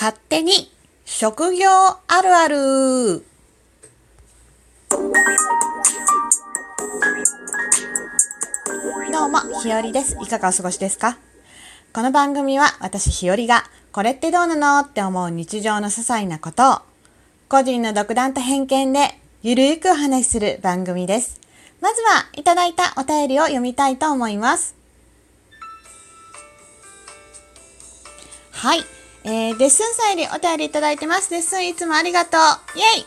勝手に職業あるあるどうも、ひよりです。いかがお過ごしですか？この番組は私ひよりがこれってどうなのって思う日常の些細なことを個人の独断と偏見でゆるくお話しする番組です。まずはいただいたお便りを読みたいと思います。はい。えー、デッスンさんよりお便りいただいてます。デッスンいつもありがとう。イェイ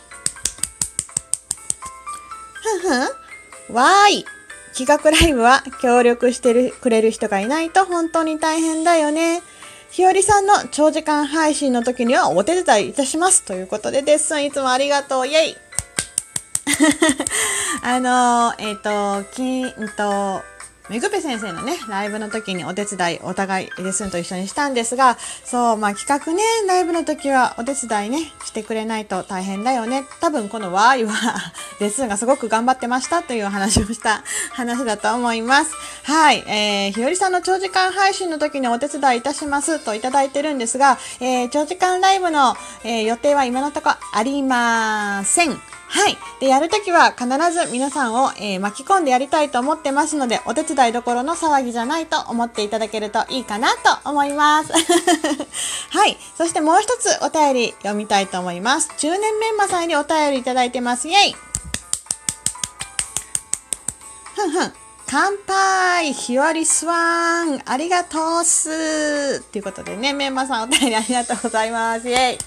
ふんふん。わーい。企画ライブは協力してるくれる人がいないと本当に大変だよね。ひよりさんの長時間配信の時にはお手伝いいたします。ということで、デッスンいつもありがとう。イェイ あのー、えっ、ー、と、きんと、めぐぺ先生のね、ライブの時にお手伝い、お互いレッスンと一緒にしたんですが、そう、まあ企画ね、ライブの時はお手伝いね、してくれないと大変だよね。多分このわーいは、レッスンがすごく頑張ってましたという話をした話だと思います。はい、えー、ひよりさんの長時間配信の時にお手伝いいたしますといただいてるんですが、えー、長時間ライブの、えー、予定は今のところありません。はい。で、やるときは必ず皆さんを、えー、巻き込んでやりたいと思ってますので、お手伝いどころの騒ぎじゃないと思っていただけるといいかなと思います。はい。そしてもう一つお便り読みたいと思います。中年メンマさんにお便りいただいてます。イェイふんふん。乾杯ひよりスワンありがとうっすということでね、メンマさんお便りありがとうございます。イェイ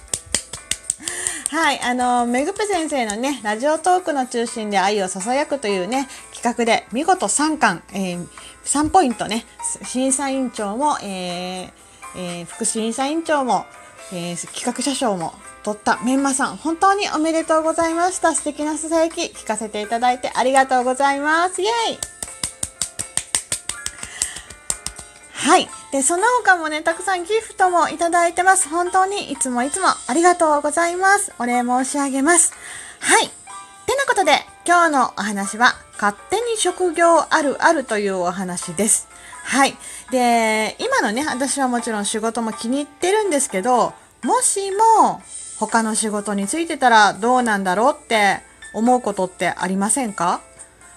はい、あの、めぐぺ先生のね、ラジオトークの中心で愛を囁くというね、企画で見事3巻、えー、3ポイントね、審査委員長も、えーえー、副審査委員長も、えー、企画者賞も取ったメンマさん、本当におめでとうございました。素敵なささやき聞かせていただいてありがとうございます。イェイはい。で、その他もね、たくさんギフトもいただいてます。本当にいつもいつもありがとうございます。お礼申し上げます。はい。てなことで、今日のお話は、勝手に職業あるあるというお話です。はい。で、今のね、私はもちろん仕事も気に入ってるんですけど、もしも他の仕事についてたらどうなんだろうって思うことってありませんか？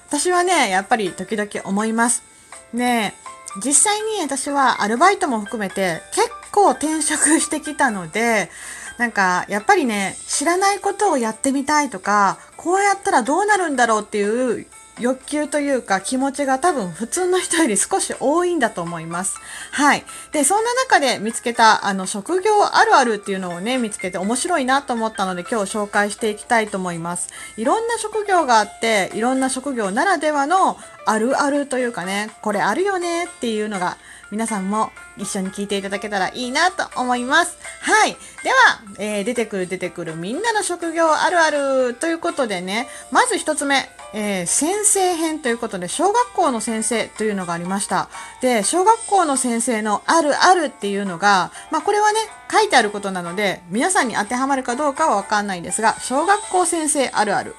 私はね、やっぱり時々思います。ねえ、実際に私はアルバイトも含めて結構転職してきたので、なんかやっぱりね、知らないことをやってみたいとか、こうやったらどうなるんだろうっていう欲求というか気持ちが多分普通の人より少し多いんだと思います。はい。で、そんな中で見つけたあの職業あるあるっていうのをね、見つけて面白いなと思ったので今日紹介していきたいと思います。いろんな職業があって、いろんな職業ならではのあるあるというかね、これあるよねっていうのが皆さんも一緒に聞いていただけたらいいなと思います。はい。では、えー、出てくる出てくるみんなの職業あるあるということでね、まず一つ目、えー、先生編ということで、小学校の先生というのがありました。で、小学校の先生のあるあるっていうのが、まあこれはね、書いてあることなので、皆さんに当てはまるかどうかはわかんないんですが、小学校先生あるある。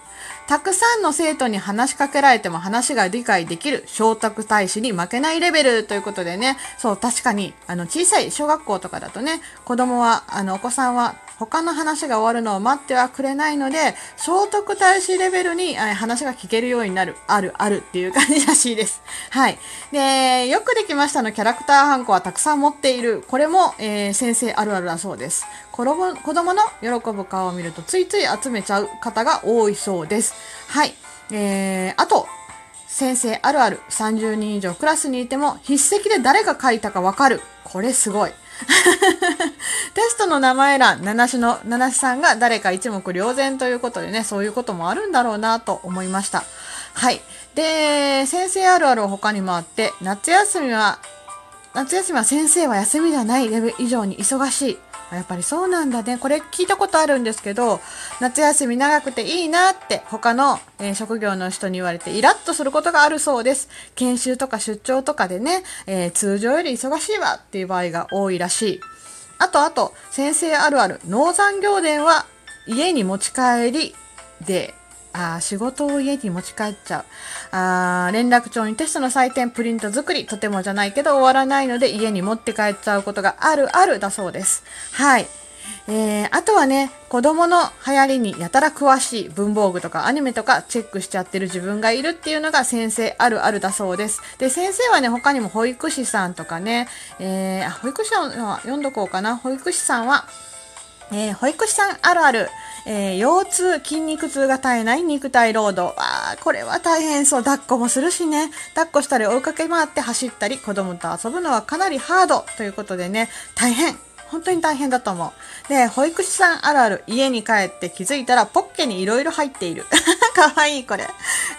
たくさんの生徒に話しかけられても話が理解できる聖徳大使に負けないレベルということでね、そう、確かに、あの、小さい小学校とかだとね、子供は、あの、お子さんは他の話が終わるのを待ってはくれないので、聖徳太子レベルに話が聞けるようになる、ある、あるっていう感じらしいです。はい。で、よくできましたのキャラクターハンコはたくさん持っている。これも、えー、先生あるあるだそうです。子供の喜ぶ顔を見るとついつい集めちゃう方が多いそうです。はい。えー、あと、先生あるある30人以上クラスにいても筆跡で誰が書いたかわかる。これすごい。テストの名前欄、七種の、七種さんが誰か一目瞭然ということでね、そういうこともあるんだろうなと思いました。はい。で、先生あるある他にもあって、夏休みは、夏休みは先生は休みではない以上に忙しい。やっぱりそうなんだね。これ聞いたことあるんですけど、夏休み長くていいなって他の、えー、職業の人に言われてイラッとすることがあるそうです。研修とか出張とかでね、えー、通常より忙しいわっていう場合が多いらしい。あとあと、先生あるある、農産業伝は家に持ち帰りで、あ仕事を家に持ち帰っちゃう。あ連絡帳にテストの採点、プリント作り、とてもじゃないけど終わらないので家に持って帰っちゃうことがあるあるだそうです。はい。えー、あとはね、子供の流行りにやたら詳しい文房具とかアニメとかチェックしちゃってる自分がいるっていうのが先生あるあるだそうです。で、先生はね、他にも保育士さんとかね、えー、保育士さんは読んどこうかな。保育士さんは、えー、保育士さんあるある、えー、腰痛、筋肉痛が絶えない肉体労働。あこれは大変そう。抱っこもするしね。抱っこしたり追いかけ回って走ったり、子供と遊ぶのはかなりハードということでね、大変。本当に大変だと思う。で、保育士さんあるある、家に帰って気づいたらポッケにいろいろ入っている。かわいいこれ。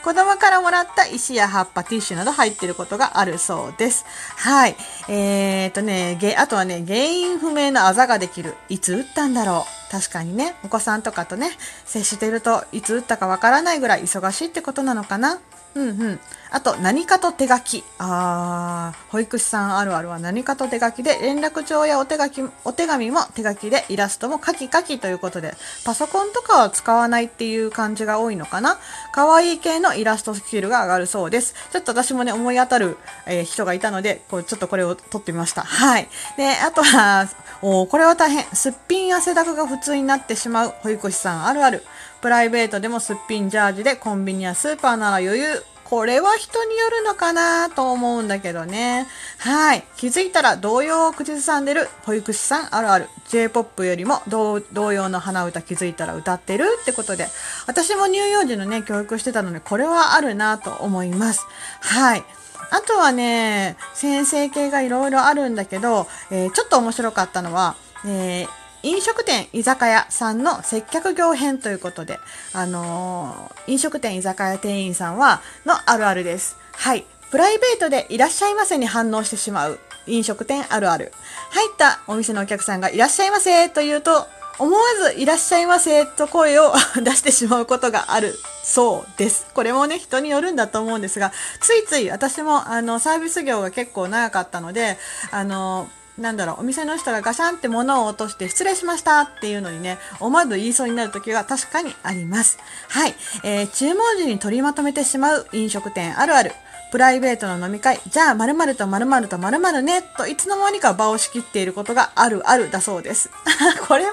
子供からもらった石や葉っぱ、ティッシュなど入っていることがあるそうです。はい。えー、っとね、あとはね、原因不明のあざができる。いつ打ったんだろう。確かにね、お子さんとかとね、接してるといつ打ったかわからないぐらい忙しいってことなのかな。うんうん。あと、何かと手書き。あー、保育士さんあるあるは何かと手書きで、連絡帳やお手書き、お手紙も手書きで、イラストも書き書きということで、パソコンとかは使わないっていう感じが多いのかな。可愛い系のイラストスキルが上がるそうです。ちょっと私もね、思い当たる、えー、人がいたので、こう、ちょっとこれを撮ってみました。はい。で、あとは、おこれは大変。すっぴん汗だくが普通になってしまう保育士さんあるある。プライベートでもすっぴんジャージでコンビニやスーパーなら余裕。これは人によるのかなと思うんだけどね。はい。気づいたら童謡を口ずさんでる保育士さんあるある。J-POP よりも童謡の花歌気づいたら歌ってるってことで。私も乳幼児のね、教育してたので、これはあるなと思います。はい。あとはね、先生系がいろいろあるんだけど、えー、ちょっと面白かったのは、えー飲食店居酒屋さんの接客業編ということで、あのー、飲食店居酒屋店員さんは、のあるあるです。はい。プライベートでいらっしゃいませに反応してしまう飲食店あるある。入ったお店のお客さんがいらっしゃいませと言うと、思わずいらっしゃいませと声を 出してしまうことがあるそうです。これもね、人によるんだと思うんですが、ついつい私もあのサービス業が結構長かったので、あの、なんだろう、お店の人がガシャンって物を落として失礼しましたっていうのにね、思わず言いそうになる時が確かにあります。はい。えー、注文時に取りまとめてしまう飲食店あるある。プライベートの飲み会、じゃあ〇〇と〇〇と〇〇ね、といつの間にか場を仕切っていることがあるあるだそうです。これも、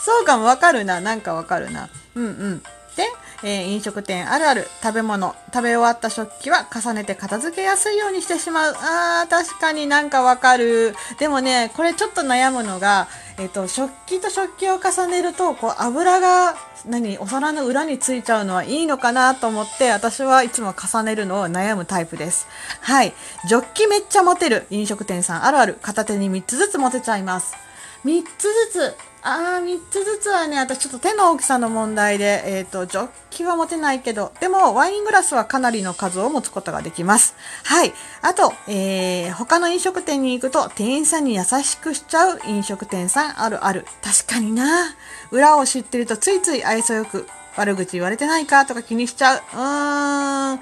そうかもわかるな。なんかわかるな。うんうん。で、えー、飲食店あるある食べ物、食べ終わった食器は重ねて片付けやすいようにしてしまう。あー、確かになんかわかる。でもね、これちょっと悩むのが、えっ、ー、と、食器と食器を重ねると、こう、油が、何、お皿の裏についちゃうのはいいのかなと思って、私はいつも重ねるのを悩むタイプです。はい。ジョッキめっちゃ持てる飲食店さんあるある。片手に3つずつ持てちゃいます。3つずつあー、3つずつはね、私ちょっと手の大きさの問題で、えっ、ー、と、ジョッキは持てないけど、でも、ワイングラスはかなりの数を持つことができます。はい。あと、えー、他の飲食店に行くと、店員さんに優しくしちゃう飲食店さんあるある。確かにな。裏を知ってるとついつい愛想よく、悪口言われてないかとか気にしちゃう。うーん。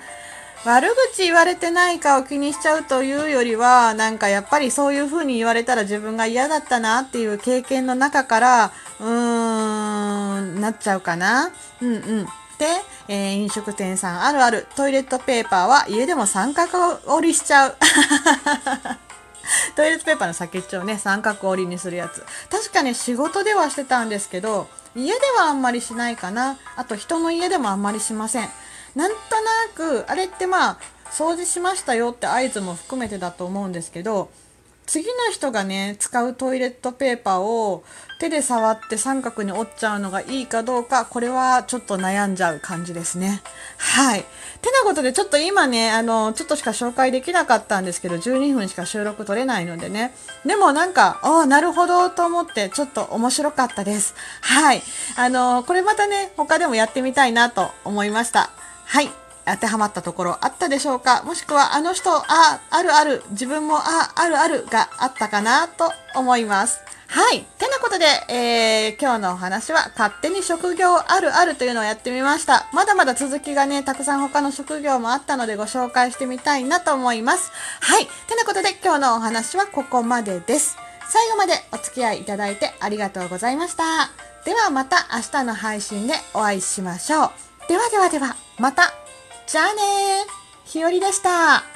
悪口言われてないかを気にしちゃうというよりは、なんかやっぱりそういう風に言われたら自分が嫌だったなっていう経験の中から、うーん、なっちゃうかな。うんうん。で、えー、飲食店さんあるあるトイレットペーパーは家でも三角折りしちゃう。トイレットペーパーの先っちょをね、三角折りにするやつ。確かに仕事ではしてたんですけど、家ではあんまりしないかな。あと人の家でもあんまりしません。なんとなくあれってまあ掃除しましたよって合図も含めてだと思うんですけど次の人がね使うトイレットペーパーを手で触って三角に折っちゃうのがいいかどうかこれはちょっと悩んじゃう感じですね。はい。てなことでちょっと今ねあのちょっとしか紹介できなかったんですけど12分しか収録取れないのでね。でもなんかああなるほどと思ってちょっと面白かったです。はい。あのこれまたね他でもやってみたいなと思いました。はい。当てはまったところあったでしょうか？もしくはあの人、あ、あるある、自分もあ、あるあるがあったかなと思います。はい。てなことで、えー、今日のお話は勝手に職業あるあるというのをやってみました。まだまだ続きがね、たくさん他の職業もあったのでご紹介してみたいなと思います。はい。てなことで今日のお話はここまでです。最後までお付き合いいただいてありがとうございました。ではまた明日の配信でお会いしましょう。ではではでは、また。じゃあねひよりでした。